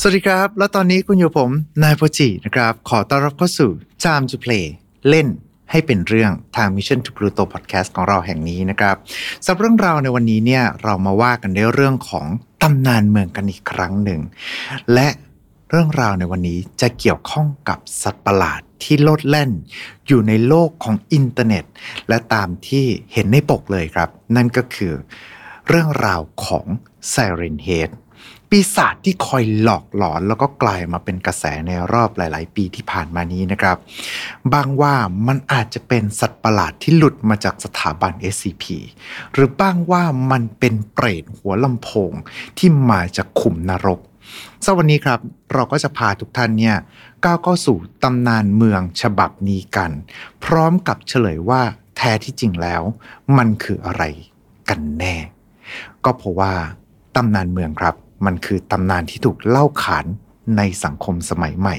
สวัสดีครับ และตอนนี้คุณอยู่ผมนายโปจินะครับ ขอต้อนรับเข้าสู่ Time to Play เล่นให้เป็นเรื่องทาง Mission to Pluto Podcast ของเราแห่งนี้นะครับสำหรับเรื่องราวในวันนี้เนี่ยเรามาว่ากันในเรื่องของตำนานเมืองกันอีกครั้งหนึ่ง และเรื่องราวในวันนี้จะเกี่ยวข้องกับสัตว์ประหลาดที่โลดแล่น อยู่ในโลกของอินเทอร์เน็ต และตามที่เห็นในปกเลยครับ นั่นก็คือเรื่องราวของ Siren Head ปีศาจที่คอยหลอกหลอนแล้วก็กลายมาเป็นกระแสในรอบหลาย ๆ ปีที่ผ่านมานี้นะครับ บางว่ามันอาจจะเป็นสัตว์ประหลาดที่หลุดมาจากสถาบัน SCP หรือบ้างว่ามันเป็นเปรตหัวลำโพงที่มาจากขุมนรกสวันนี้ครับเราก็จะพาทุกท่านเนี่ยก้าวเข้าสู่ตำนานเมืองฉบับนี้กัน พร้อมกับเฉลยว่าแท้ที่จริงแล้ว มันคืออะไรกันแน่ ก็เพราะว่าตำนานเมืองครับ มันคือตำนานที่ถูกเล่าขานในสังคมสมัยใหม่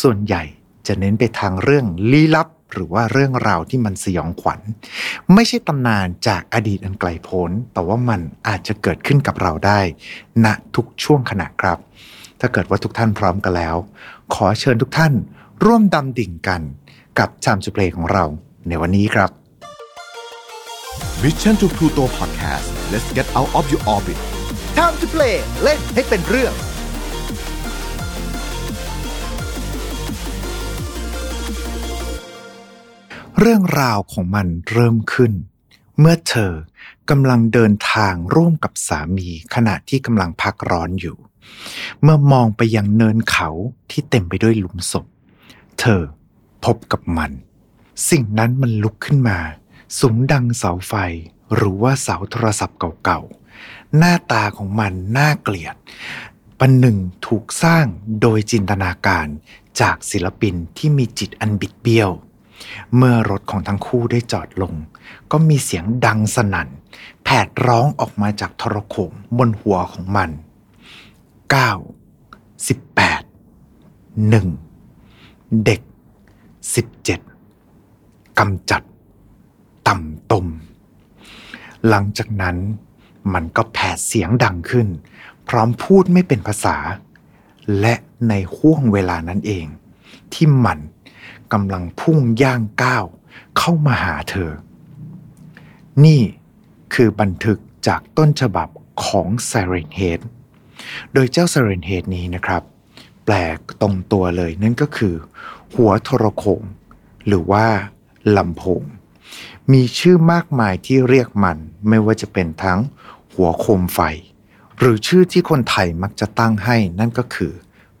ส่วนใหญ่จะเน้นไปทางเรื่องลี้ลับ หรือว่าเรื่องราวที่มันสยองขวัญ ไม่ใช่ตำนานจากอดีตอันไกลโพ้น แต่ว่ามันอาจจะเกิดขึ้นกับเราได้ณทุกช่วงขณะครับ ถ้าเกิดว่าทุกท่านพร้อมกันแล้ว ขอเชิญทุกท่าน ร่วมดำดิ่งกัน กับชามจุเพลของเรา ในวันนี้ครับ Mission to Pluto Podcast let's get out of your orbit Time to play เล่นให้เป็นเรื่อง เรื่องราวของมันเริ่มขึ้น เมื่อเธอกำลังเดินทางร่วมกับสามีขณะที่กำลังพักร้อนอยู่ เมื่อมองไปยังเนินเขาที่เต็มไปด้วยหลุมศพ เธอพบกับมัน สิ่งนั้นมันลุกขึ้นมา สูงดังเสาไฟ หรือว่าเสาโทรศัพท์เก่าๆ หน้าตาของมันน่าเกลียดปันหนึ่งถูกสร้างโดยจินตนาการจากศิลปินที่มีจิตอันบิดเบี้ยว เมื่อรถของทั้งคู่ได้จอดลง ก็มีเสียงดังสนั่น แผดร้องออกมาจากทรโขงบนหัวของมัน 9 18 1 เด็ก 17กำจัด ต่ำตม หลังจากนั้น มันก็แผดเสียงดังขึ้น พร้อมพูดไม่เป็นภาษา และในห่วงเวลานั้นเอง ที่มันกำลังพุ่งย่างก้าวเข้ามาหาเธอ นี่คือบันทึกจากต้นฉบับของ Siren Head โดยเจ้า Siren Head นี้นะครับ แปลกตรงตัวเลยนั่นก็คือ หัวโทรโขงหรือว่าลำโพงมีชื่อมากมายที่เรียกมันไม่ว่าจะเป็นทั้ง หัวโคมไฟ หรือชื่อที่คนไทยมักจะตั้งให้นั่นก็คือ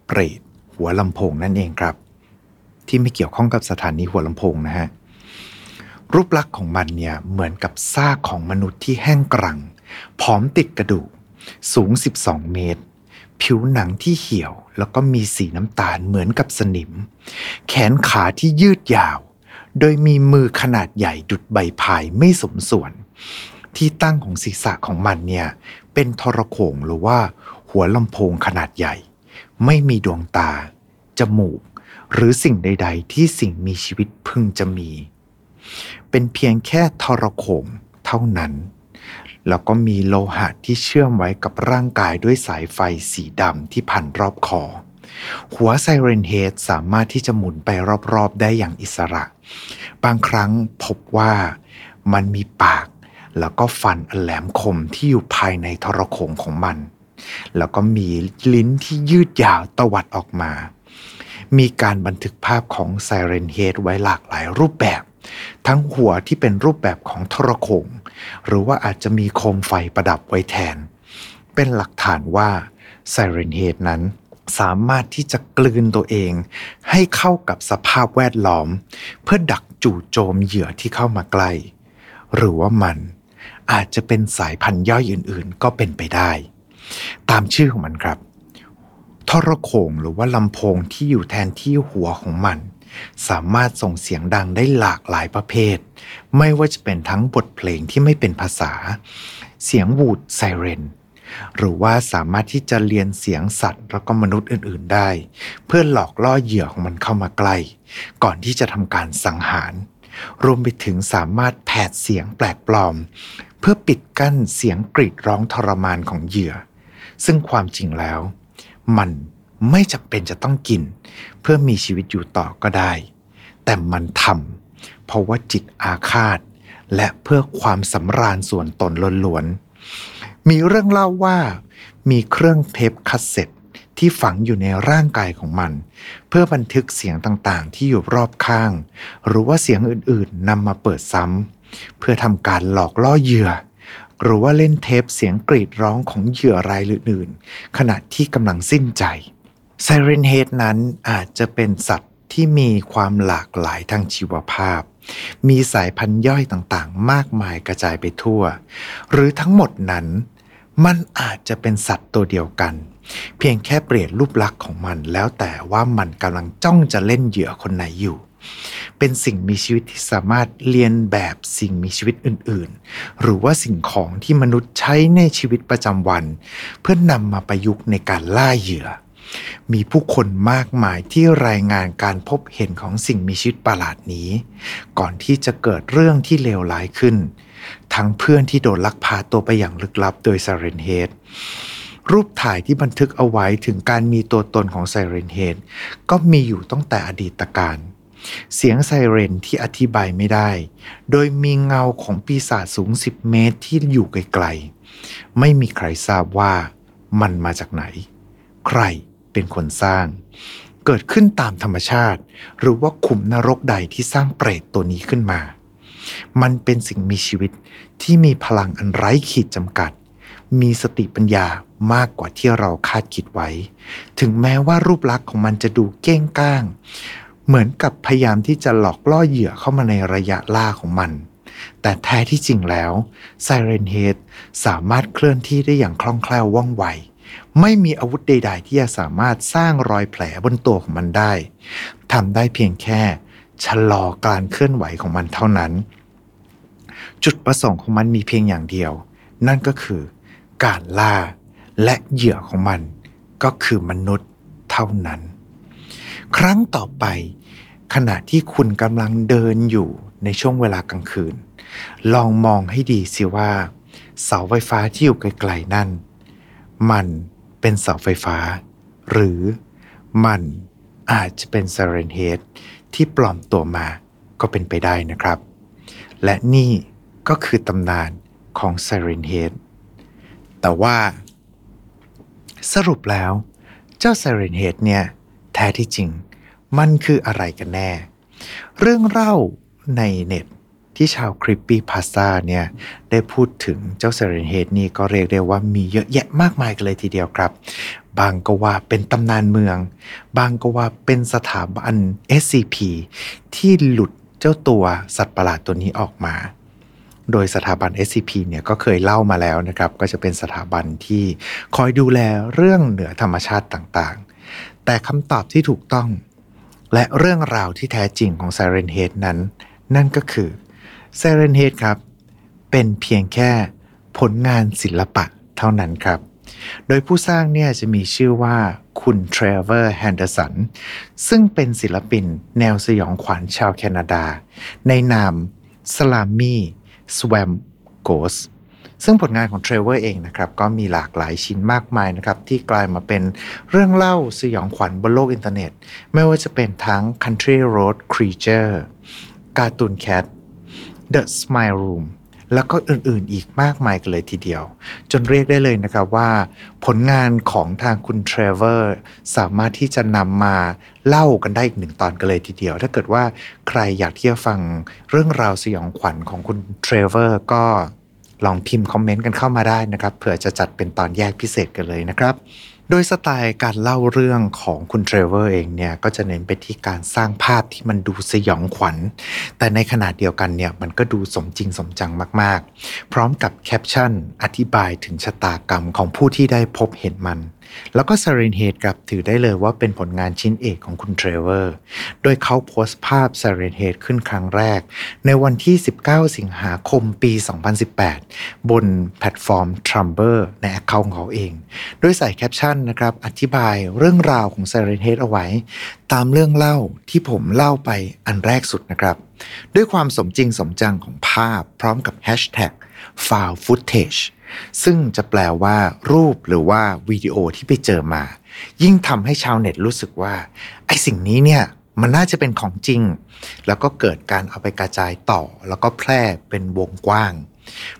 เปรตหัวลำโพงนั่นเองครับ ที่ไม่เกี่ยวข้องกับสถานีหัวลำโพงนะฮะรูปลักษณ์ของมันเนี่ยเหมือนกับซากของมนุษย์ที่แห้งกรังผอมติดกระดูก สูง 12 เมตร ผิวหนังที่เหี่ยว แล้วก็มีสีน้ำตาลเหมือนกับสนิม แขนขาที่ยืดยาว โดยมีมือขนาดใหญ่ดุดใบพายไม่สมส่วน ที่ตั้งของศีรษะของมันเนี่ยเป็นทรโขงหรือว่าหัวลำโพงขนาดใหญ่ ไม่มีดวงตา จมูก หรือสิ่งใด ๆ ที่สิ่งมีชีวิตพึงจะมี เป็นเพียงแค่ทรโขงเท่านั้น แล้วก็มีโลหะที่เชื่อมไว้กับร่างกายด้วยสายไฟสีดำที่พันรอบคอหัวไซเรนเฮดสามารถที่จะหมุนไปรอบๆ ได้อย่างอิสระ บางครั้งพบว่ามันมีปาก แล้วก็ฟันอแหลมคมที่อยู่ภายในทรโขงของมัน แล้วก็มีลิ้นที่ยืดยาวตวัดออกมา มีการบันทึกภาพของไซเรนเฮดไว้หลากหลายรูปแบบ ทั้งหัวที่เป็นรูปแบบของทรโขง หรือว่าอาจจะมีโคมไฟประดับไว้แทน เป็นหลักฐานว่าไซเรนเฮดนั้นสามารถที่จะกลืนตัวเอง ให้เข้ากับสภาพแวดล้อม เพื่อดักจู่โจมเหยื่อที่เข้ามาใกล้ หรือว่ามัน อาจจะเป็นสายพันธุ์ย่อยอื่น ๆ ก็เป็นไปได้ ตามชื่อของมันครับทรโขงหรือว่าลำโพงที่อยู่แทนที่หัวของมัน สามารถส่งเสียงดังได้หลากหลายประเภท ไม่ว่าจะเป็นทั้งบทเพลงที่ไม่เป็นภาษา เสียงวูดไซเรนหรือว่าสามารถที่จะเรียนเสียงสัตว์แล้วก็มนุษย์อื่น ๆได้ เพื่อหลอกล่อเหยื่อของมันเข้ามาใกล้ ก่อนที่จะทำการสังหาร รวมไปถึงสามารถแผดเสียงแปลกปลอม พื่อปิดกั้นเสียงกรีดร้องทรมานของเหยื่อ ซึ่งความจริงแล้ว มันไม่จำเป็นจะต้องกิน เพื่อมีชีวิตอยู่ต่อก็ได้ แต่มันทำเพราะว่าจิตอาฆาต และเพื่อความสำราญส่วนตนล้วนๆ มีเรื่องเล่าว่า มีเครื่องเทปคาสเซ็ตที่ฝังอยู่ในร่างกายของมัน เพื่อบันทึกเสียงต่างๆ ที่อยู่รอบข้าง หรือว่าเสียงอื่นๆนำมาเปิดซ้ำ เพื่อทำการหลอกล่อเหยื่อ หรือว่าเล่นเทปเสียงกรีดร้องของเหยื่อรายอื่นๆขณะที่กำลังสิ้นใจ Siren Head นั้นอาจจะเป็นสัตว์ที่มีความหลากหลายทางชีวภาพ มีสายพันธุ์ย่อยต่างๆ มากมายกระจายไปทั่ว หรือทั้งหมดนั้น มันอาจจะเป็นสัตว์ตัวเดียวกัน เพียงแค่เปลี่ยนรูปลักษณ์ของมันแล้วแต่ว่ามันกำลังจ้องจะเล่นเหยื่อคนไหนอยู่ เป็นสิ่งมีชีวิตที่สามารถเรียนแบบสิ่งมีชีวิตอื่นๆ หรือว่าสิ่งของที่มนุษย์ใช้ในชีวิตประจำวัน เพื่อนนำมาประยุกต์ในการล่าเหยื่อ มีผู้คนมากมายที่รายงานการพบเห็นของสิ่งมีชีวิตประหลาดนี้ ก่อนที่จะเกิดเรื่องที่เลวร้ายขึ้น ทั้งเพื่อนที่โดนลักพาตัวไปอย่างลึกลับโดยไซเรนเฮดรูปถ่ายที่บันทึกเอาไว้ถึงการมีตัวตนของไซเรนเฮดก็มีอยู่ตั้งแต่อดีตการ เสียงไซเรนที่อธิบายไม่ได้ โดยมีเงาของปีศาจสูง 10 เมตรที่อยู่ไกลๆ ไม่มีใครทราบว่ามันมาจากไหน ใครเป็นคนสร้าง เกิดขึ้นตามธรรมชาติ หรือว่าขุมนรกใดที่สร้างเปรตตัวนี้ขึ้นมา มันเป็นสิ่งมีชีวิตที่มีพลังอันไร้ขีดจำกัด มีสติปัญญามากกว่าที่เราคาดคิดไว้ ถึงแม้ว่ารูปลักษณ์ของมันจะดูเก้งก้าง เหมือนกับพยายามที่จะหลอกล่อเหยื่อเข้ามาในระยะล่าของมัน แต่แท้ที่จริงแล้วไซเรนเฮดสามารถเคลื่อนที่ได้อย่างคล่องแคล่วว่องไว ไม่มีอาวุธใด ๆ ที่จะสามารถสร้างรอยแผลบนตัวของมันได้ทำได้เพียงแค่ชะลอการเคลื่อนไหวของมันเท่านั้น จุดประสงค์ของมันมีเพียงอย่างเดียว นั่นก็คือการล่าและเหยื่อของมันก็คือมนุษย์เท่านั้น ครั้งต่อไป ขณะที่คุณกำลังเดินอยู่ในช่วงเวลากลางคืน ลองมองให้ดีสิว่า เสาไฟฟ้าที่อยู่ไกลๆนั่น มันเป็นเสาไฟฟ้า หรือมันอาจจะเป็น Siren Head ที่ปลอมตัวมาก็เป็นไปได้นะครับ และนี่ก็คือตำนานของ Siren Head แต่ว่า สรุปแล้วเจ้า Siren Head เนี่ย แท้ที่จริง มันคืออะไรกันแน่ เรื่องเล่าในเน็ตที่ชาวคริปปี้พาสตาเนี่ยได้พูดถึงเจ้าไซเรนเฮดนี่ก็เรียกได้ว่ามีเยอะแยะมากมายกันเลยทีเดียวครับ บางก็ว่าเป็นตำนานเมือง บางก็ว่าเป็นสถาบัน SCP ที่หลุดเจ้าตัวสัตว์ประหลาดตัวนี้ออกมา โดยสถาบัน SCP เนี่ยก็เคยเล่ามาแล้วนะครับ ก็จะเป็นสถาบันที่คอยดูแลเรื่องเหนือธรรมชาติต่าง แต่คำตอบที่ถูกต้อง และเรื่องราวที่แท้จริงของ Siren Head นั้น นั่นก็คือ Siren Head ครับ เป็นเพียงแค่ผลงานศิลปะเท่านั้นครับ โดยผู้สร้างเนี่ยจะมีชื่อว่าคุณ Trevor Henderson ซึ่งเป็นศิลปินแนวสยองขวัญชาวแคนาดา ในนาม Slimy Swamp Ghost ซึ่งผลงานของเทรเวอร์เองนะครับก็มีหลากหลายชิ้นมากมายนะครับที่กลายมาเป็นเรื่องเล่าสยองขวัญบนโลกอินเทอร์เน็ต ไม่ว่าจะเป็นทั้ง Country Road Creature Cartoon Cat The Smile Room แล้วก็อื่นๆอีกมากมายกันเลยทีเดียว จนเรียกได้เลยนะครับว่า ผลงานของทางคุณเทรเวอร์สามารถที่จะนำมาเล่ากันได้อีกหนึ่งตอนกันเลยทีเดียว ถ้าเกิดว่าใครอยากที่จะฟังเรื่องราวสยองขวัญของคุณเทรเวอร์ก็ ลองพิมพ์คอมเมนต์กันเข้ามาได้นะครับเผื่อจะจัดเป็นตอนแยกพิเศษกันเลยนะครับโดยสไตล์การเล่าเรื่องของคุณเทรเวอร์เองเนี่ยก็จะเน้นไปที่การสร้างภาพที่มันดูสยองขวัญ แต่ในขณะเดียวกันเนี่ยมันก็ดูสมจริงสมจังมาก ๆ พร้อมกับแคปชั่นอธิบายถึงชะตากรรมของผู้ที่ได้พบเห็นมัน แล้วก็ Siren Head ครับถือได้เลยว่าเป็นผลงานชิ้นเอกของคุณเทรเวอร์ โดยเขาโพสต์ภาพ Siren Head ขึ้นครั้งแรก ในวันที่ 19 สิงหาคมปี 2018 บนแพลตฟอร์ม t r u m b l r ใน account ของเขาเอง โดยใส่แคปชั่นนะครับอธิบายเรื่องราวของ Siren Head เอาไว้ ตามเรื่องเล่าที่ผมเล่าไปอันแรกสุดนะครับด้วยความสมจริงสมจังของภาพพร้อมกับ Hashtag f o u l footage ซึ่งจะแปลว่ารูปหรือว่าวิดีโอที่ไปเจอมา ยิ่งทำให้ชาวเน็ตรู้สึกว่าไอ้สิ่งนี้เนี่ยมันน่าจะเป็นของจริง แล้วก็เกิดการเอาไปกระจายต่อ แล้วก็แพร่เป็นวงกว้าง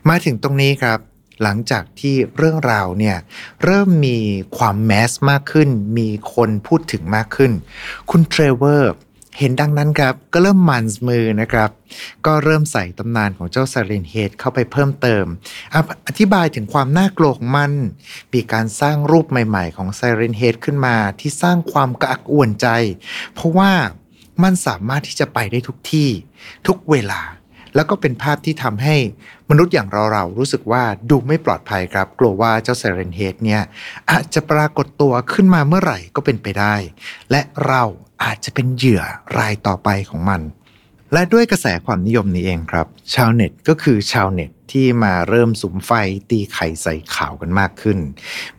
มาถึงตรงนี้ครับ หลังจากที่เรื่องราวเนี่ยเริ่มมีความแมสมากขึ้น มีคนพูดถึงมากขึ้น คุณเทรเวอร์ เห็นดังนั้นครับก็เริ่มมันมือนะครับ ก็เริ่มใส่ตำนานของเจ้าซาเรนเฮดเข้าไปเพิ่มเติม อธิบายถึงความน่ากลัวของมัน มีการสร้างรูปใหม่ๆ ของไซเรนเฮดขึ้นมาที่สร้างความกระอักอ่วนใจ เพราะว่ามันสามารถที่จะไปได้ทุกที่ทุกเวลา แล้วก็เป็นภาพที่ทำให้มนุษย์อย่างเราๆรู้สึกว่าดูไม่ปลอดภัยครับ กลัวว่าเจ้าไซเรนเฮดเนี่ยอาจจะปรากฏตัวขึ้นมาเมื่อไหร่ก็เป็นไปได้ และเรา อาจจะเป็นเหยื่อรายต่อไปของมัน และด้วยกระแสความนิยมนี้เองครับ ชาวเน็ตก็คือชาวเน็ตที่มาเริ่มสุมไฟตีไข่ใส่ข่าวกันมากขึ้น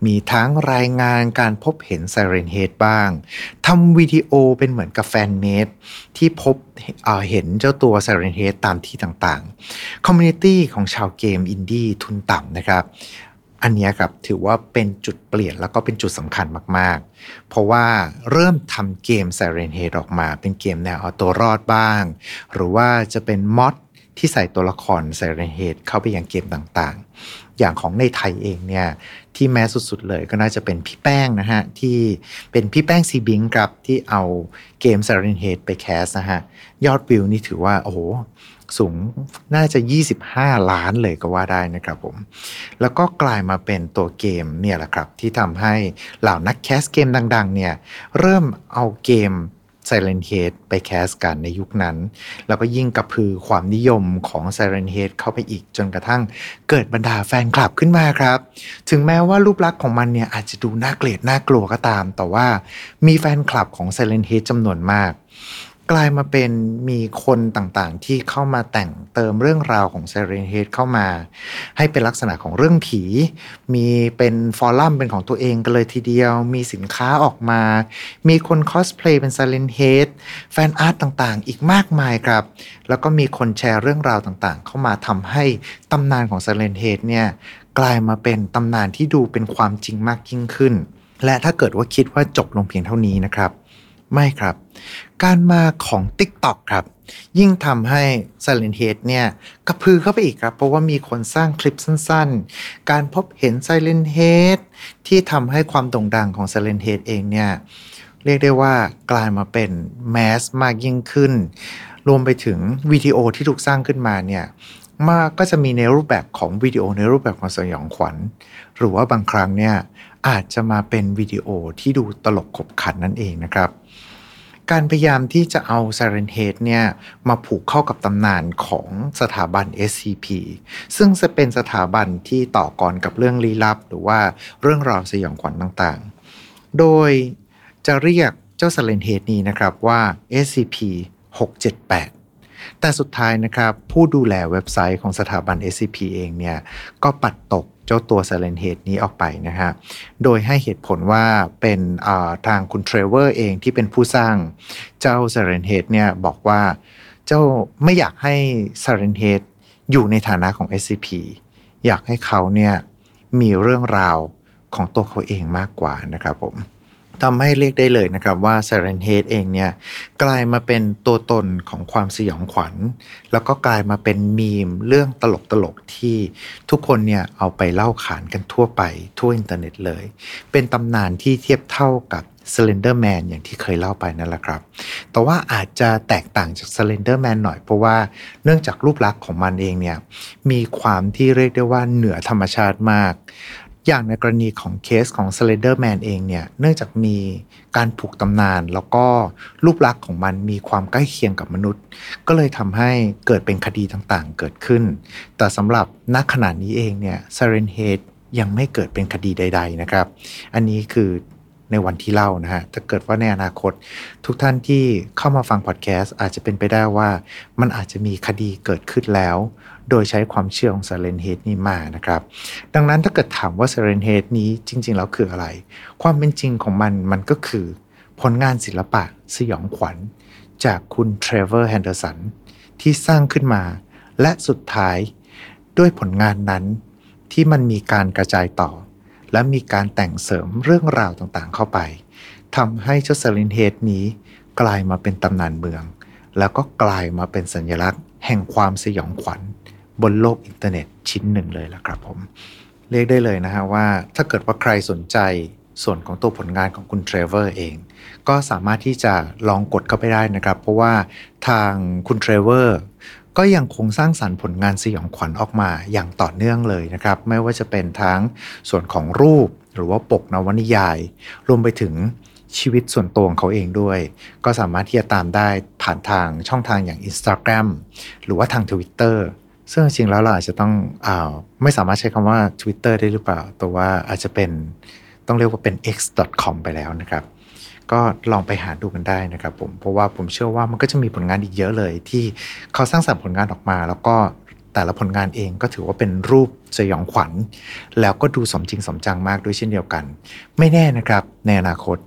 มีทั้งรายงานการพบเห็น Siren Head บ้างทำวิดีโอเป็นเหมือนกับ fan-made ที่พบเห็นเจ้าตัว Siren Head ตามที่ต่างๆ community ของชาวเกมอินดี้ทุนต่ำนะครับ อันนี้ครับถือว่าเป็นจุดเปลี่ยนแล้วก็เป็นจุดสำคัญมากๆ เพราะว่าเริ่มทำเกม Siren Head ออกมา เป็นเกมแนวเอาตัวรอดบ้าง หรือว่าจะเป็น mod ที่ใส่ตัวละคร Siren Head เข้าไปยังเกมต่างๆ อย่างของในไทยเองเนี่ยที่แม้สุดๆเลยก็น่าจะเป็นพี่แป้งนะฮะ ที่เป็นพี่แป้งซีบิงครับที่เอาเกม Siren Head ไปแคสนะฮะ ยอดวิวนี่ถือว่า โอ้โห สูงน่าจะ 25 ล้านเลยก็ว่าได้นะครับผม แล้วก็กลายมาเป็นตัวเกมเนี่ยแหละครับ ที่ทำให้เหล่านักแคสเกมดัง ๆ เนี่ย เริ่มเอาเกม Silent Head ไปแคสกันในยุคนั้น แล้วก็ยิ่งกระพือความนิยมของ Silent Head เข้าไปอีกจนกระทั่งเกิดบรรดาแฟนคลับขึ้นมาครับ ถึงแม้ว่ารูปลักษณ์ของมันเนี่ยอาจจะดูน่าเกลียดน่ากลัวก็ตาม แต่ว่ามีแฟนคลับของ Silent Head จำนวนมาก กลายมาเป็นมีคนต่างๆ ที่เข้ามาแต่งเติมเรื่องราวของ Siren Head เข้ามา ให้เป็นลักษณะของเรื่องผี มีเป็นฟอรัมเป็นของตัวเองกันเลยทีเดียว มีสินค้าออกมา มีคนคอสเพลย์เป็น Siren Head fan art ต่างๆ อีกมากมายครับ แล้วก็มีคนแชร์เรื่องราวต่างๆ เข้ามาทำให้ตำนานของ Silent Head เนี่ยกลายมาเป็นตำนานที่ดูเป็นความจริงมากยิ่งขึ้น และถ้าเกิดว่าคิดว่าจบลงเพียงเท่านี้นะครับ ไม่ครับ การมาของ TikTok ครับ ยิ่งทำให้ Silent Head เนี่ยกระพือเข้าไปอีกครับ เพราะว่ามีคนสร้างคลิปสั้นๆ การพบเห็น Siren Head ที่ทำให้ความโด่งดังของ Silent Head เองเนี่ยเรียกได้ว่ากลายมาเป็นแมสมากยิ่งขึ้น รวมไปถึงวิดีโอที่ถูกสร้างขึ้นมาเนี่ยมาก็จะมีในรูปแบบของวิดีโอในรูปแบบของสยองขวัญ หรือว่าบางครั้งเนี่ยอาจจะมาเป็นวิดีโอที่ดูตลกขบขันนั่นเองนะครับ การพยายามที่จะเอา Siren Head เนี่ยมาผูกเข้ากับตำนานของสถาบัน SCP ซึ่งจะเป็นสถาบันที่ต่อกรกับเรื่องลี้ลับ หรือว่าเรื่องราวสยองขวัญต่างๆ โดยจะเรียกเจ้า Siren Head นี้นะครับว่า SCP 678 แต่สุดท้ายนะครับผู้ดูแลเว็บไซต์ของสถาบัน SCP เองเนี่ยก็ปัดตก เจ้าตัว Silent Head นี้ออกไปนะฮะโดยให้เหตุผลว่าเป็นทางคุณเทรเวอร์เองที่เป็นผู้สร้างเจ้า Silent Head เนี่ยบอกว่าเจ้าไม่อยากให้ Silent Head อยู่ในฐานะของ SCP อยากให้เขาเนี่ยมีเรื่องราวของตัวเขาเองมากกว่านะครับผม ทำให้เรียกได้เลยนะครับว่า Siren Head เองเนี่ยกลายมาเป็นตัวตนของความสยองขวัญ แล้วก็กลายมาเป็นมีมเรื่องตลกๆที่ทุกคนเนี่ยเอาไปเล่าขานกันทั่วไปทั่วอินเทอร์เน็ตเลย เป็นตำนานที่เทียบเท่ากับ Slender Man อย่างที่เคยเล่าไปนั่นแหละครับ แต่ว่าอาจจะแตกต่างจาก Slender Man หน่อยเพราะว่าเนื่องจากรูปลักษณ์ของมันเองเนี่ยมีความที่เรียกได้ว่าเหนือธรรมชาติมาก อย่างในกรณีของเคสของ Slender Man เองเนี่ยเนื่องจากมีการผูกตำนาน แล้วก็รูปลักษณ์ของมันมีความใกล้เคียงกับมนุษย์ ก็เลยทำให้เกิดเป็นคดีต่างๆ เกิดขึ้น แต่สำหรับนักขณะนี้เองเนี่ย Siren Head ยังไม่เกิดเป็นคดีใด ๆนะครับ อันนี้คือ ในวันที่เล่านะฮะถ้าเกิดว่าในอนาคต ทุกท่านที่เข้ามาฟังพอดแคสต์อาจจะเป็นไปได้ว่า มันอาจจะมีคดีเกิดขึ้นแล้ว โดยใช้ความเชื่อของ Silent Head นี่มานะครับ ดังนั้นถ้าเกิดถามว่า Silent Head นี้จริง ๆ แล้วคืออะไร ความเป็นจริงของมันมันก็คือผลงานศิลปะสยองขวัญ จากคุณเทรเวอร์แฮนเดอร์สันที่สร้างขึ้นมา และสุดท้ายด้วยผลงานนั้นที่มันมีการกระจายต่อ และมีการแต่งเสริมเรื่องราวต่างๆเข้าไปทำให้เจ้า Siren Head นี้ กลายมาเป็นตำนานเมือง แล้วก็กลายมาเป็นสัญลักษณ์ แห่งความสยองขวัญ บนโลกอินเทอร์เน็ตชิ้นหนึ่งเลยล่ะครับผม เรียกได้เลยนะฮะว่า ถ้าเกิดว่าใครสนใจส่วนของตัวผลงานของคุณเทรเวอร์เอง ก็สามารถที่จะลองกดเข้าไปได้นะครับ เพราะว่าทางคุณเทรเวอร์ ก็ยังคงสร้างสรรค์ผลงานสยองขวัญออกมาอย่างต่อเนื่องเลยนะครับ ไม่ว่าจะเป็นทั้งส่วนของรูปหรือว่าปกนวนิยาย รวมไปถึงชีวิตส่วนตัวของเขาเองด้วย ก็สามารถที่จะตามได้ผ่านทางช่องทางอย่าง Instagram หรือว่าทาง Twitter ซึ่งจริงๆแล้วเราอาจจะต้องอาไม่สามารถใช้คำว่า Twitter ได้หรือเปล่า แต่ว่าอาจจะเป็นต้องเรียกว่าเป็น x.com ไปแล้วนะครับ ก็ลองไปหาดูกันได้นะครับผมเพราะว่าผมเชื่อว่ามันก็จะมีผลงานอีกเยอะเลย ที่เขาสร้างสรรค์ผลงานออกมา แล้วก็แต่ละผลงานเองก็ถือว่าเป็นรูปสยองขวัญ แล้วก็ดูสมจริงสมจังมากด้วยเช่นเดียวกัน ไม่แน่นะครับในอนาคต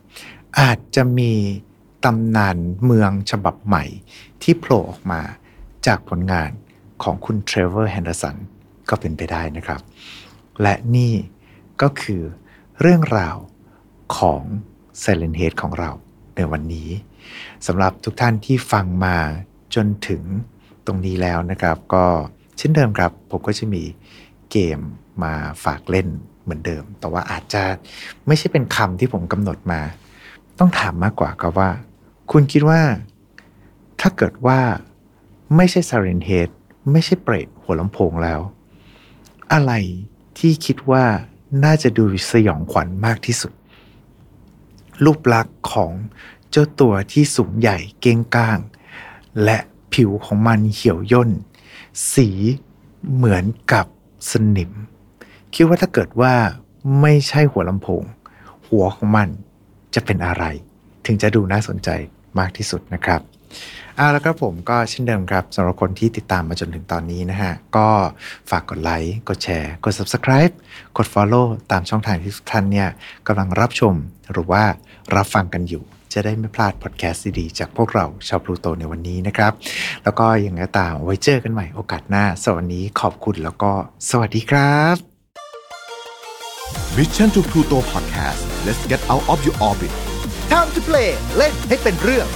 อาจจะมีตำนานเมืองฉบับใหม่ที่โผล่ออกมาจากผลงานของคุณเทรเวอร์แฮนเดอร์สันก็เป็นไปได้นะครับ และนี่ก็คือเรื่องราวของ Silent Head ของเราในวันนี้สำหรับทุกท่านที่ฟังมาจนถึงตรงนี้แล้วนะครับ ก็เช่นเดิมครับ ผมก็จะมีเกมมาฝากเล่นเหมือนเดิม แต่ว่าอาจจะไม่ใช่เป็นคำที่ผมกำหนดมา ต้องถามมากกว่าครับว่า คุณคิดว่า ถ้าเกิดว่าไม่ใช่ Silent Head ไม่ใช่เปรตหัวลำโพงแล้ว อะไรที่คิดว่าน่าจะดูสยองขวัญมากที่สุด รูปลักษณ์ของเจ้าตัวที่สูงใหญ่เก้งก้าง และผิวของมันเหี่ยวย่น สีเหมือนกับสนิม คิดว่าถ้าเกิดว่าไม่ใช่หัวลำโพง หัวของมันจะเป็นอะไร ถึงจะดูน่าสนใจมากที่สุดนะครับ อาแล้วครับผมก็เช่นเดิมครับสำหรับคนที่ติดตามมาจนถึงตอนนี้นะฮะ ก็ฝากกดไลค์ กดแชร์ กด Subscribe กด Follow ตามช่องทางที่ทุกท่านเนี่ยกำลังรับชมหรือว่ารับฟังกันอยู่ จะได้ไม่พลาดพอดแคสต์ดีๆจากพวกเราชาวพลูโตในวันนี้นะครับ แล้วก็ยังไงตามไว้เจอกันใหม่โอกาสหน้าสวัสดีขอบคุณแล้วก็สวัสดีครับ Mission to Pluto Podcast let's get out of your orbit Time to play เล่นให้เป็นเรื่อง